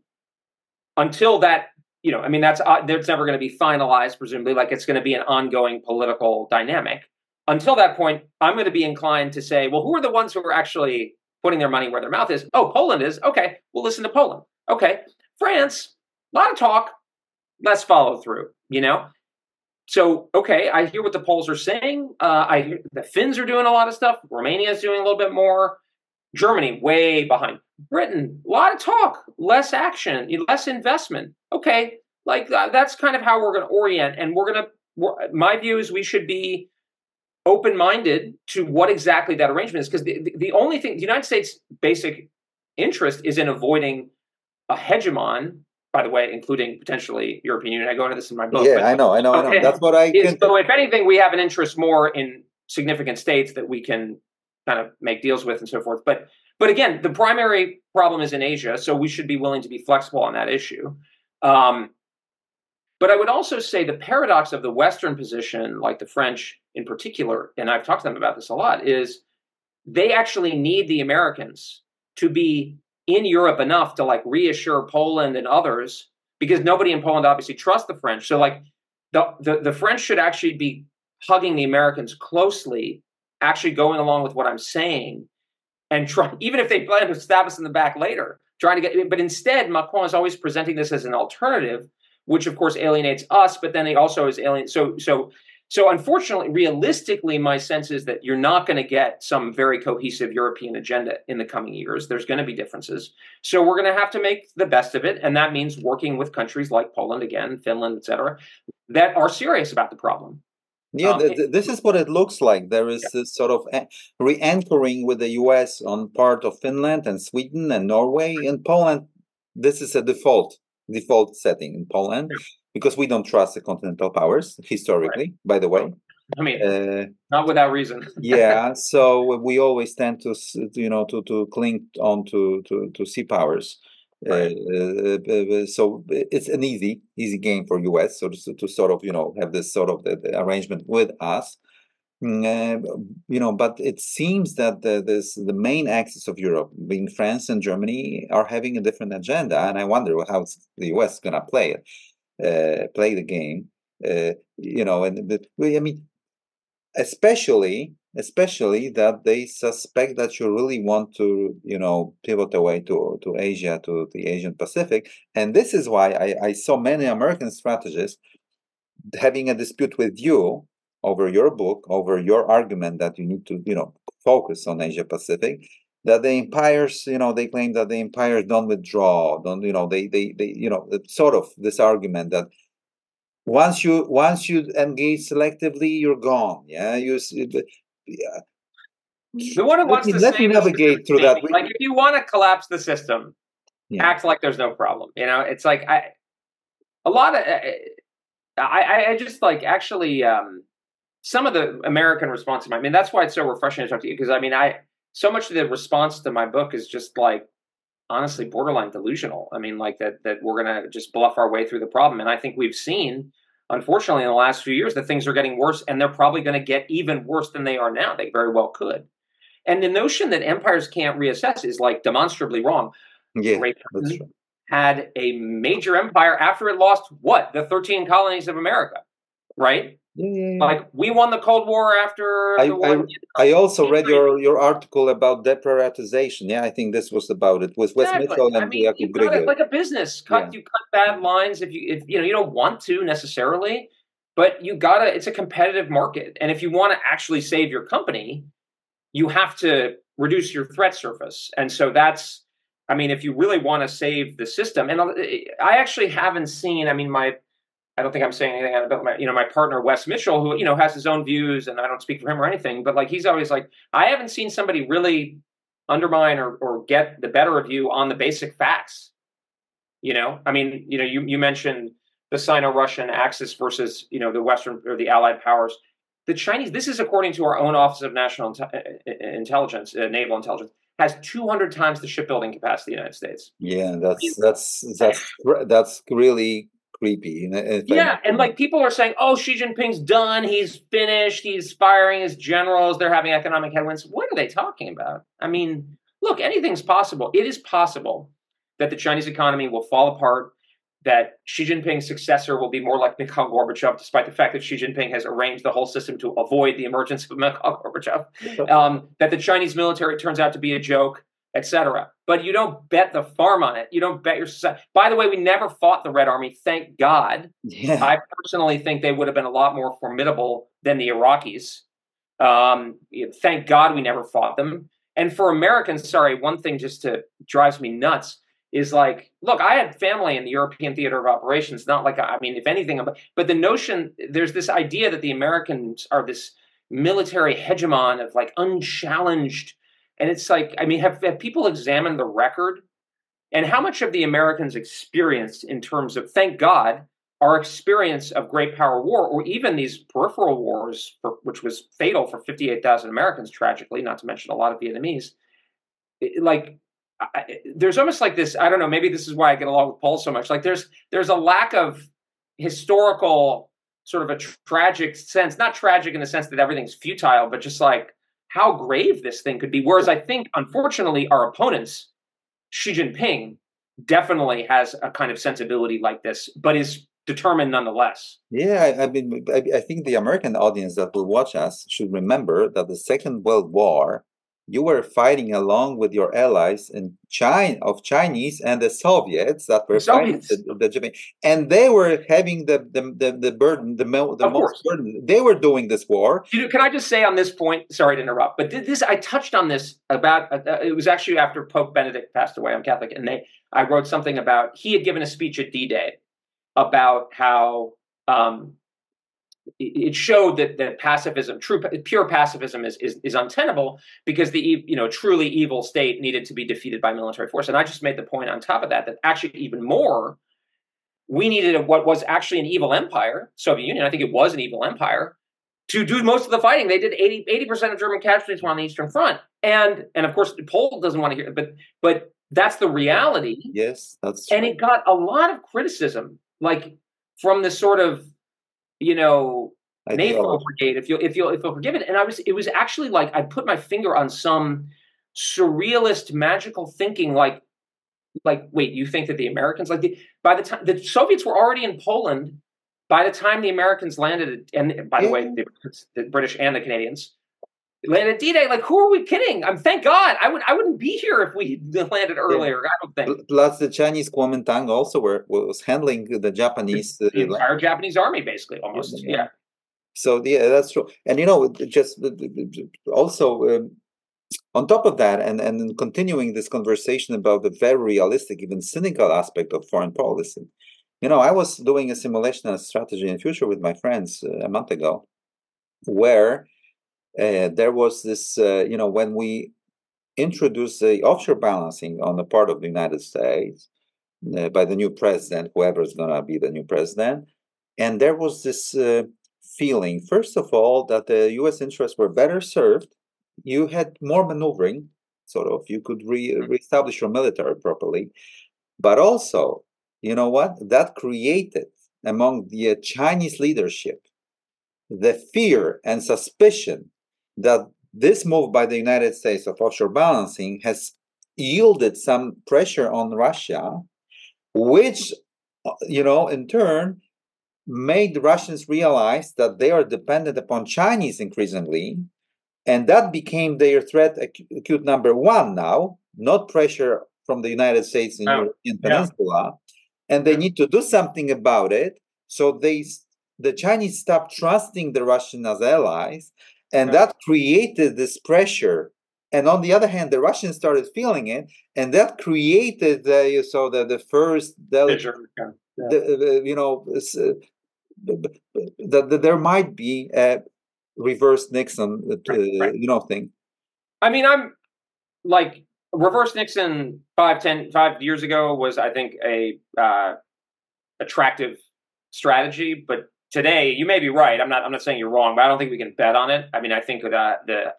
until that, you know, I mean, that's uh, that's never going to be finalized, presumably. Like it's going to be an ongoing political dynamic. Until that point, I'm going to be inclined to say, well, who are the ones who are actually putting their money where their mouth is? Oh, Poland is. Okay, we'll listen to Poland. Okay, France, a lot of talk, less follow through. You know, so okay, I hear what the Poles are saying. Uh, I hear the Finns are doing a lot of stuff. Romania is doing a little bit more. Germany way behind. Britain, a lot of talk, less action, less investment. Okay, like uh, that's kind of how we're going to orient, and we're going to. My view is we should be open-minded to what exactly that arrangement is, because the, the, the only thing the United States' basic interest is in avoiding a hegemon by the way, including potentially European Union. I go into this in my book. Yeah, but, I know, I know, okay, I know. That's what I. Is, so, if anything, we have an interest more in significant states that we can kind of make deals with and so forth. But but again, the primary problem is in Asia, so we should be willing to be flexible on that issue. Um, but I would also say the paradox of the Western position, like the French in particular, and I've talked to them about this a lot, is they actually need the Americans to be in Europe enough to like reassure Poland and others, because nobody in Poland obviously trusts the French. So like the, the, the French should actually be hugging the Americans closely actually going along with what I'm saying and try, even if they plan to stab us in the back later, trying to get, but instead, Macron is always presenting this as an alternative, which of course alienates us, but then he also is alien. So, so, so unfortunately, realistically, my sense is that you're not going to get some very cohesive European agenda in the coming years. There's going to be differences. So we're going to have to make the best of it. And that means working with countries like Poland again, Finland, et cetera, that are serious about the problem. Yeah, um, th- th- this is what it looks like. There is yeah. this sort of re anchoring with the US on part of Finland and Sweden and Norway and Poland. This is a default default setting in Poland. Because we don't trust the continental powers historically, right. by the way. I mean, uh, not without reason. yeah, so we always tend to, you know, to to cling on to to, to sea powers Right. Uh, uh, so it's an easy, easy game for US. So to, to sort of, you know, have this sort of the, the arrangement with us. Mm, uh, you know, but it seems that the, this the main axis of Europe, being France and Germany, are having a different agenda, and I wonder how the U.S. is going to play it, uh, play the game. Uh, you know, and the, I mean, especially especially that they suspect that you really want to you know pivot away to to asia to the asian pacific and this is why i, I saw many american strategists having a dispute with you over your book, over your argument that you need to, you know, focus on Asia Pacific, that the empires, you know, they claim that the empires don't withdraw, don't, you know, they, they, they, you know, sort of this argument that once you once you engage selectively, you're gone. Yeah, you. Yeah. The one who wants to let me navigate through that. Like, if you want to collapse the system, yeah. act like there's no problem. You know, it's like I, a lot of, I, I just like actually. um some of the American response. I mean, that's why it's so refreshing to talk to you because I mean, I so much of the response to my book is just like honestly borderline delusional. I mean, like that that we're gonna just bluff our way through the problem, and I think we've seen. Unfortunately, in the last few years, that things are getting worse, and they're probably going to get even worse than they are now. They very well could. And the notion that empires can't reassess is like demonstrably wrong. Yeah, had a major empire after it lost what the 13 colonies of America, right? Yeah, yeah, yeah. Like we won the Cold War after. I, I, I, also read your, your article about deprioritization. Yeah, I think this was about it. Was Wes exactly. Mitchell and I mean, you cut like a business. Cut you cut bad lines if you if you know you don't want to necessarily, but you gotta. It's a competitive market, and if you want to actually save your company, you have to reduce your threat surface, and so that's. I mean, if you really want to save the system, and uh, I actually haven't seen. I mean, my I don't think I'm saying anything about my, you know, my partner Wes Mitchell, who you know has his own views, and I don't speak for him or anything. But like he's always like, I haven't seen somebody really undermine or, or get the better of you on the basic facts. You know, I mean, you know, you you mentioned the Sino-Russian axis versus you know the Western or the Allied powers. The Chinese, this is according to our own Office of National Intelligence, uh, Naval Intelligence, has 200 times the shipbuilding capacity of the United States. Yeah, that's that's that's that's really creepy. yeah, and like people are saying, "Oh, Xi Jinping's done. He's finished. He's firing his generals. They're having economic headwinds." What are they talking about? I mean, look, anything's possible. It is possible that the Chinese economy will fall apart. That Xi Jinping's successor will be more like Mikhail Gorbachev, despite the fact that Xi Jinping has arranged the whole system to avoid the emergence of Mikhail Gorbachev. Um, that the Chinese military turns out to be a joke etc. But you don't bet the farm on it. You don't bet your society. By the way, we never fought the Red Army. Thank God. Yeah. I personally think they would have been a lot more formidable than the Iraqis. Um, thank God we never fought them. And for Americans, sorry, one thing just to drives me nuts is like, look, I had family in the European theater of operations. Not like I mean, if anything, but the notion there's this idea that the Americans are this military hegemon of like unchallenged and it's like, I mean, have, have people examined the record and how much of the Americans experienced in terms of, thank God, our experience of great power war, or even these peripheral wars, for, which was fatal for 58,000 Americans, tragically, not to mention a lot of Vietnamese. Like, I, there's almost like this. I don't know. Maybe this is why I get along with Paul so much. Like, there's there's a lack of historical sort of a tragic sense, not tragic in the sense that everything's futile, but just like how grave this thing could be. Whereas I think, unfortunately, our opponents, Xi Jinping, definitely has a kind of sensibility like this, but is determined nonetheless. Yeah, I mean, I think the American audience that will watch us should remember that the Second World War you were fighting along with your allies in China of Chinese and the Soviets that were fighting the, the, Japan, and they were having the the, the, the burden, the, mo, the most course. burden. They were doing this war. You know, can I just say on this point? Sorry to interrupt, but this I touched on this about. Uh, uh, it was actually after Pope Benedict passed away. I'm Catholic, and they I wrote something about. He had given a speech at D-Day about how um, it showed that that pacifism, true pure pacifism, is, is is untenable because the you know truly evil state needed to be defeated by military force. And I just made the point on top of that that actually even more, we needed a, what was actually an evil empire, Soviet Union. I think it was an evil empire to do most of the fighting. They did 80 percent of German casualties were on the Eastern Front, and and of course Poland doesn't want to hear, it, but but that's the reality. Yes, that's true. and it got a lot of criticism, like from the sort of you know NATO brigade, if you if you if you'll forgive it. And I was it was actually like I put my finger on some surrealist magical thinking, like like wait, you think that the Americans like the, by the time the Soviets were already in Poland by the time the Americans landed, and by the way, mm. the, the British and the Canadians landed D-Day. Like, who are we kidding? I'm thank God. I would I wouldn't be here if we landed earlier. Yeah. I don't think. Plus, the Chinese Kuomintang also were was handling the Japanese the, the entire Japanese army, basically, almost. Yeah. yeah. So yeah, that's true. And you know, just also um, on top of that, and and continuing this conversation about the very realistic, even cynical aspect of foreign policy. You know, I was doing a simulation of strategy in future with my friends uh, a month ago, where uh, there was this, uh, you know, when we introduced the offshore balancing on the part of the United States uh, by the new president, whoever is going to be the new president, and there was this uh, feeling, first of all, that the U.S. interests were better served. You had more maneuvering, sort of. You could re- mm-hmm. reestablish your military properly, but also, you know what? That created among the uh, Chinese leadership the fear and suspicion that this move by the United States of offshore balancing has yielded some pressure on Russia, which, uh, you know, in turn made the Russians realize that they are dependent upon Chinese increasingly, and that became their threat acute number one now, not pressure from the United States and oh, European Peninsula, and they need to do something about it. So they the Chinese stopped trusting the Russians as allies, and that created this pressure and on the other hand the russians started feeling it and that created the saw the, the first delegate, yeah. the, you know uh, that the, there might be a reverse nixon uh, right, right. you know thing i mean i'm like reverse nixon five ten five years ago was i think a uh, attractive strategy but today, you may be right. I'm not. I'm not saying you're wrong, but I don't think we can bet on it. I mean, I think that the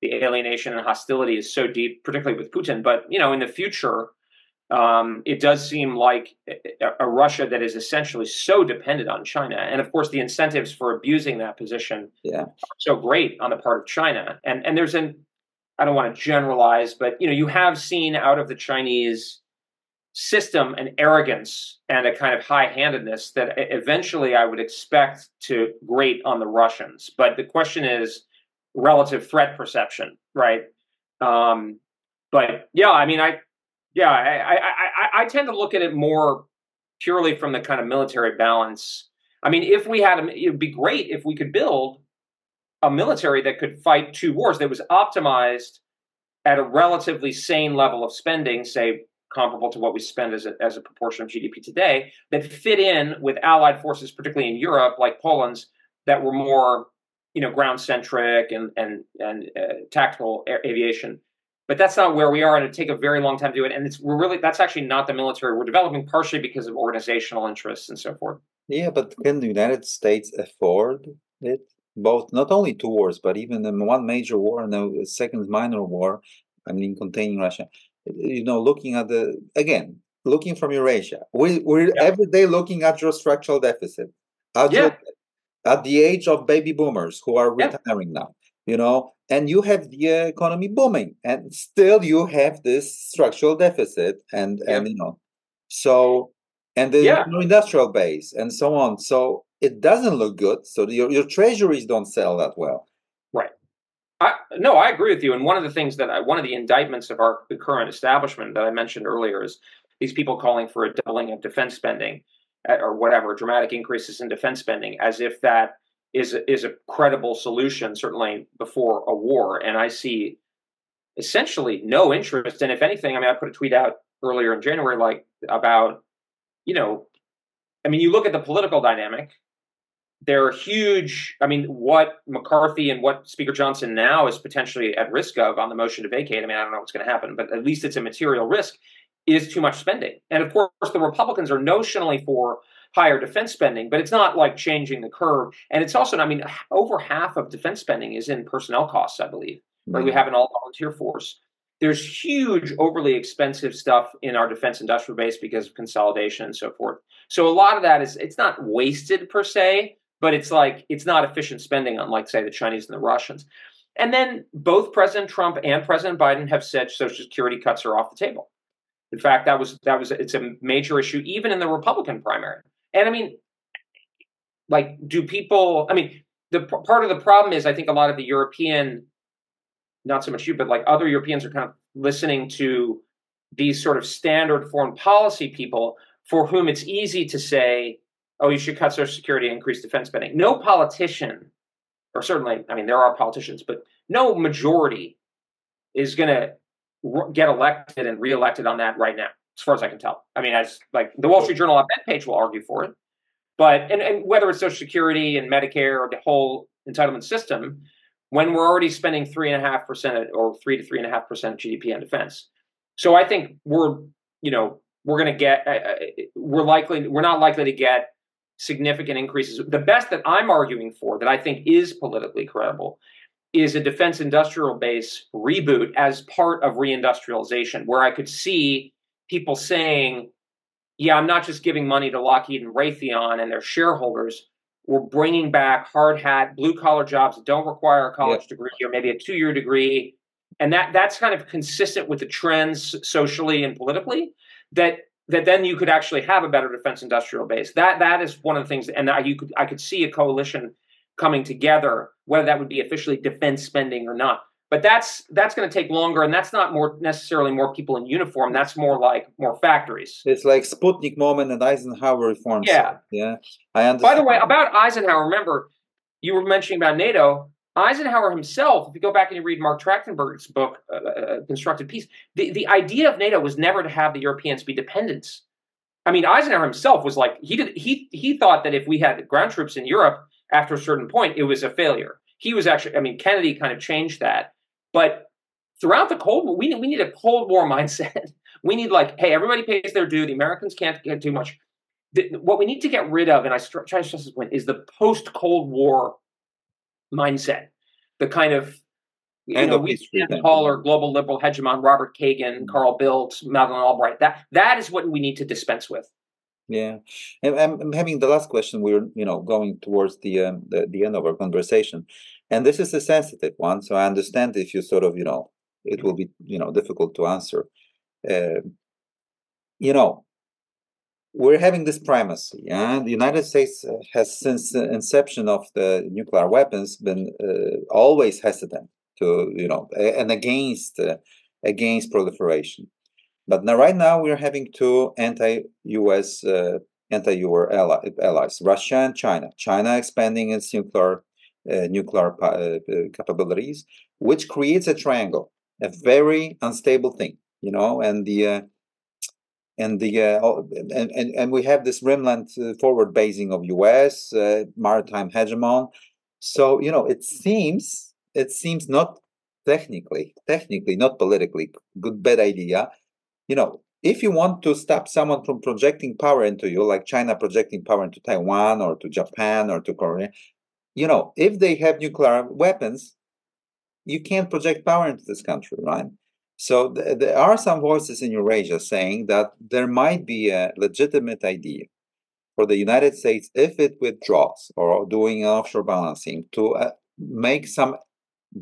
the alienation and hostility is so deep, particularly with Putin. But you know, in the future, um, it does seem like a, a, Russia that is essentially so dependent on China, and of course, the incentives for abusing that position yeah. are so great on the part of China. And and there's an I don't want to generalize, but you know, you have seen out of the Chinese system and arrogance and a kind of high-handedness that eventually I would expect to grate on the Russians. But the question is relative threat perception, right? Um, but yeah, I mean, I yeah, I, I, I, I tend to look at it more purely from the kind of military balance. I mean, if we had, it would be great if we could build a military that could fight two wars that was optimized at a relatively sane level of spending, say comparable to what we spend as a, as a proportion of GDP today that fit in with allied forces, particularly in Europe, like Poland's, that were more, you know, ground centric and and and uh, tactical aviation. But that's not where we are, and it take a very long time to do it. And it's we're really that's actually not the military we're developing, partially because of organizational interests and so forth. Yeah, but can the United States afford it? Both, not only two wars, but even one major war and a second minor war. I mean, containing Russia you know, looking at the again, looking from Eurasia. We we're yeah. every day looking at your structural deficit. At, yeah. your, at the age of baby boomers who are retiring yeah. now, you know, and you have the economy booming, and still you have this structural deficit, and and you know, so and the yeah. industrial base and so on. So it doesn't look good. So your your treasuries don't sell that well. I, no, I agree with you. And one of the things that I, one of the indictments of our current establishment that I mentioned earlier is these people calling for a doubling of defense spending uh, or whatever, dramatic increases in defense spending, as if that is is a credible solution, certainly before a war. And I see essentially no interest. And if anything, I mean, I put a tweet out earlier in January, like about, you know, I mean, you look at the political dynamic there are huge. I mean, what McCarthy and what Speaker Johnson now is potentially at risk of on the motion to vacate. I mean, I don't know what's going to happen, but at least it's a material risk. Is too much spending, and of course, the Republicans are notionally for higher defense spending, but it's not like changing the curve. And it's also, I mean, over half of defense spending is in personnel costs, I believe. Mm-hmm. Right? We have an all volunteer force. there's huge, overly expensive stuff in our defense industrial base because of consolidation and so forth. So a lot of that is it's not wasted per se, but it's like it's not efficient spending, unlike say the Chinese and the Russians. And then both President Trump and President Biden have said Social Security cuts are off the table. In fact, that was that was it's a major issue even in the Republican primary. And I mean, like, do people? I mean, the part of the problem is I think a lot of the European, not so much you, but like other Europeans are kind of listening to these sort of standard foreign policy people for whom it's easy to say, "Oh, you should cut Social Security, increase defense spending." No politician or certainly, I mean, there are politicians, but no majority is going to get elected and reelected on that right now, as far as I can tell. I mean, as like the Wall Street Journal op-ed page will argue for it, but and, and whether it's Social Security and Medicare or the whole entitlement system, when we're already spending three and a half percent or three to three and a half percent GDP on defense, so I think we're you know we're going to get uh, we're likely we're not likely to get significant increases. The best that I'm arguing for, that I think is politically credible, is a defense industrial base reboot as part of reindustrialization, where I could see people saying, yeah, I'm not just giving money to Lockheed and Raytheon and their shareholders. We're bringing back hard hat, blue collar jobs that don't require a college degree or maybe a two year degree. And that that's kind of consistent with the trends socially and politically that that then you could actually have a better defense industrial base. That that is one of the things, and I, you could I could see a coalition coming together, whether that would be officially defense spending or not. But that's that's going to take longer, and that's not more necessarily more people in uniform. That's more like more factories. It's like Sputnik moment and Eisenhower reforms. Yeah, yeah. I understand. By the way, about Eisenhower, remember you were mentioning about NATO. Eisenhower himself, if you go back and you read Marc Trachtenberg's book, uh, uh, Constructed Peace, the, the idea of NATO was never to have the Europeans be dependents. I mean, Eisenhower himself was like he did he he thought that if we had ground troops in Europe after a certain point, it was a failure. He was actually, I mean, Kennedy kind of changed that, but throughout the Cold War, we we need a Cold War mindset. we need like, hey, everybody pays their due. The Americans can't get too much. The, what we need to get rid of, and I try to stress this point, is the post Cold War mindset, the kind of you and know, we call our global liberal hegemon Robert Kagan, mm-hmm. Carl Bildt, Madeleine Albright. That that is what we need to dispense with. Yeah, and I'm having the last question. We're you know going towards the, um, the the end of our conversation, and this is a sensitive one. So I understand if you sort of you know it will be you know difficult to answer. Uh, you know, we're having this primacy. Yeah? The United States uh, has, since the inception of the nuclear weapons, been uh, always hesitant to, you know, and against uh, against proliferation. But now, right now, we're having two anti-U.S. Uh, anti-U.S. Allies, Russia and China. China expanding its nuclear uh, nuclear uh, capabilities, which creates a triangle, a very unstable thing, you know, and the and the uh, and, and and we have this remnant uh, forward basing of U.S. Uh, maritime hegemon. So you know, it seems it seems not technically, technically not politically good bad idea. You know, if you want to stop someone from projecting power into you, like China projecting power into Taiwan or to Japan or to Korea, you know, if they have nuclear weapons, you can't project power into this country, right? So th- there are some voices in Eurasia saying that there might be a legitimate idea for the United States, if it withdraws or doing offshore balancing, to uh, make some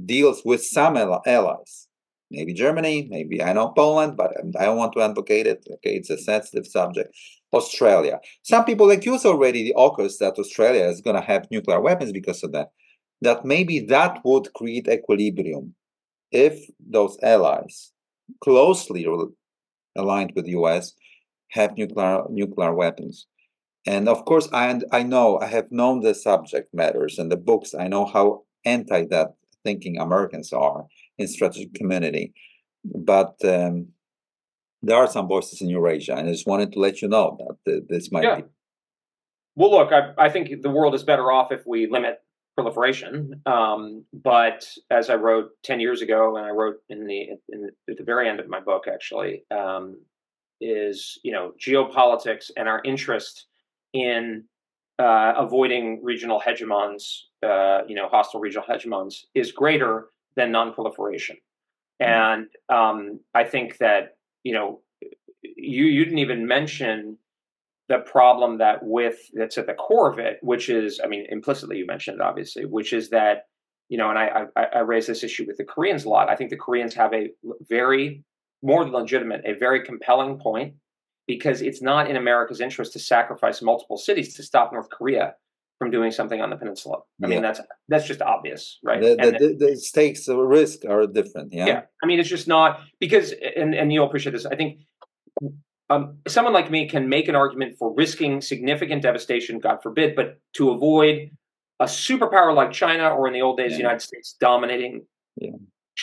deals with some allies. Maybe Germany, maybe I know Poland, but I don't want to advocate it. Okay, it's a sensitive subject. Australia. Some people accuse already the AUKUS that Australia is going to have nuclear weapons because of that. That maybe that would create equilibrium if those allies closely aligned with the US have nuclear nuclear weapons. And of course, I I know I have known the subject matters and the books. I know how anti that thinking Americans are in strategic community, but um, there are some voices in Eurasia, and I just wanted to let you know that this might yeah. be. Well, look, I, I think the world is better off if we limit proliferation. Um, but as I wrote 10 years ago, and I wrote in the, in the at the very end of my book, actually, um, is, you know, geopolitics and our interest in uh, avoiding regional hegemons, uh, you know, hostile regional hegemons is greater than non-proliferation. And um, I think that you know you you didn't even mention the problem that with that's at the core of it, which is I mean implicitly you mentioned it obviously, which is that you know, and I, I I raise this issue with the Koreans a lot. I think the Koreans have a very more than legitimate, a very compelling point because it's not in America's interest to sacrifice multiple cities to stop North Korea from doing something on the peninsula. I yeah. mean, that's that's just obvious, right? The, the, the, the stakes, the risk are different. Yeah. Yeah. I mean, it's just not because, and and you'll appreciate this. I think um, someone like me can make an argument for risking significant devastation, God forbid, but to avoid a superpower like China or in the old days, yeah. the United States dominating yeah.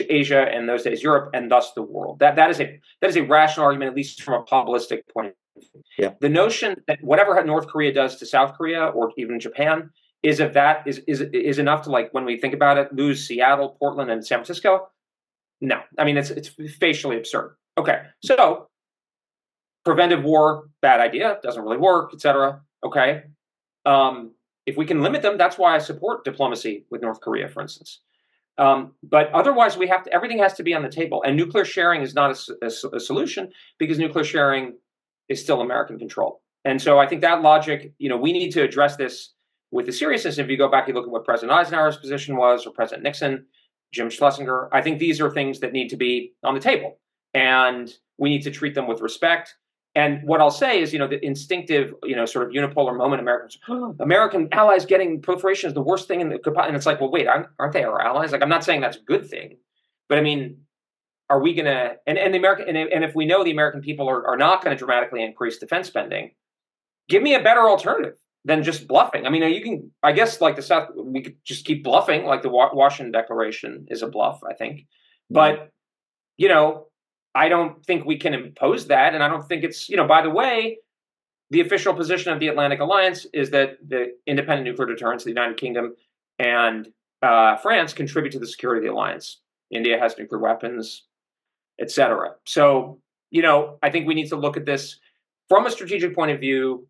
Asia and those days Europe and thus the world. That that is a that is a rational argument, at least from a probabilistic point of view. Yeah. The notion that whatever North Korea does to South Korea or even Japan is if that is is is enough to like when we think about it, lose Seattle, Portland, and San Francisco. No, I mean it's it's facially absurd. Okay, so preventive war, bad idea, doesn't really work, etc. Okay, um, if we can limit them, that's why I support diplomacy with North Korea, for instance. Um, but otherwise, we have to. Everything has to be on the table, and nuclear sharing is not a, a, a, solution because nuclear sharing is still American control. And so, I think that logic, you know, we need to address this with the seriousness. If you go back, you look at what President Eisenhower's position was, or President Nixon, Jim Schlesinger. I think these are things that need to be on the table, and we need to treat them with respect. And what I'll say is, you know, the instinctive, you know, sort of unipolar moment, Americans, American allies getting proliferation is the worst thing in the, and it's like, well, wait, aren't they our allies? Like, I'm not saying that's a good thing, but I mean, are we going to, and, and the American, and, and if we know the American people are, are not going to dramatically increase defense spending, give me a better alternative than just bluffing. I mean, you can, I guess, like the South, we could just keep bluffing, like the Washington Declaration is a bluff, I think. But, you know, I don't think we can impose that. And I don't think it's, you know, by the way, the official position of the Atlantic Alliance is that the independent nuclear deterrence, of the United Kingdom and uh, France contribute to the security of the alliance. India has nuclear weapons, etc. So, you know, I think we need to look at this from a strategic point of view,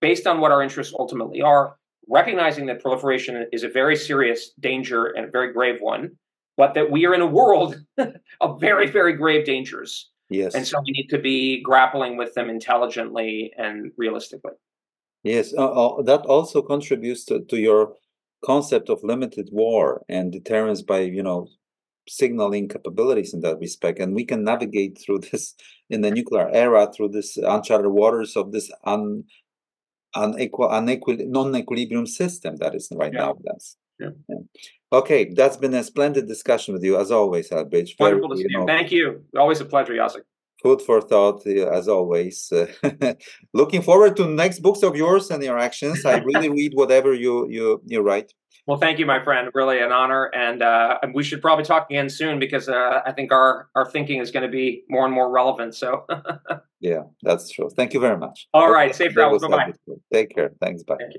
based on what our interests ultimately are, recognizing that proliferation is a very serious danger and a very grave one, but that we are in a world of very, very grave dangers. Yes. And so we need to be grappling with them intelligently and realistically. Yes, uh, uh, that also contributes to, to your concept of limited war and deterrence by, you know, signaling capabilities in that respect. And we can navigate through this in the nuclear era through this uncharted waters of this un, unequal, unequal, non-equilibrium system that is right yeah. now. That's yeah. yeah. Okay, that's been a splendid discussion with you as always, Elbridge. Wonderful to see you. Know, Thank you. Always a pleasure, Jacek. Food for thought, as always. looking forward to next books of yours and your actions. I really read whatever you you you write. Well, thank you, my friend. Really an honor, and uh, we should probably talk again soon because uh, I think our our thinking is going to be more and more relevant. So, yeah, that's true. Thank you very much. All right, safe travels. Bye bye. Take care. Thanks. Bye. Thank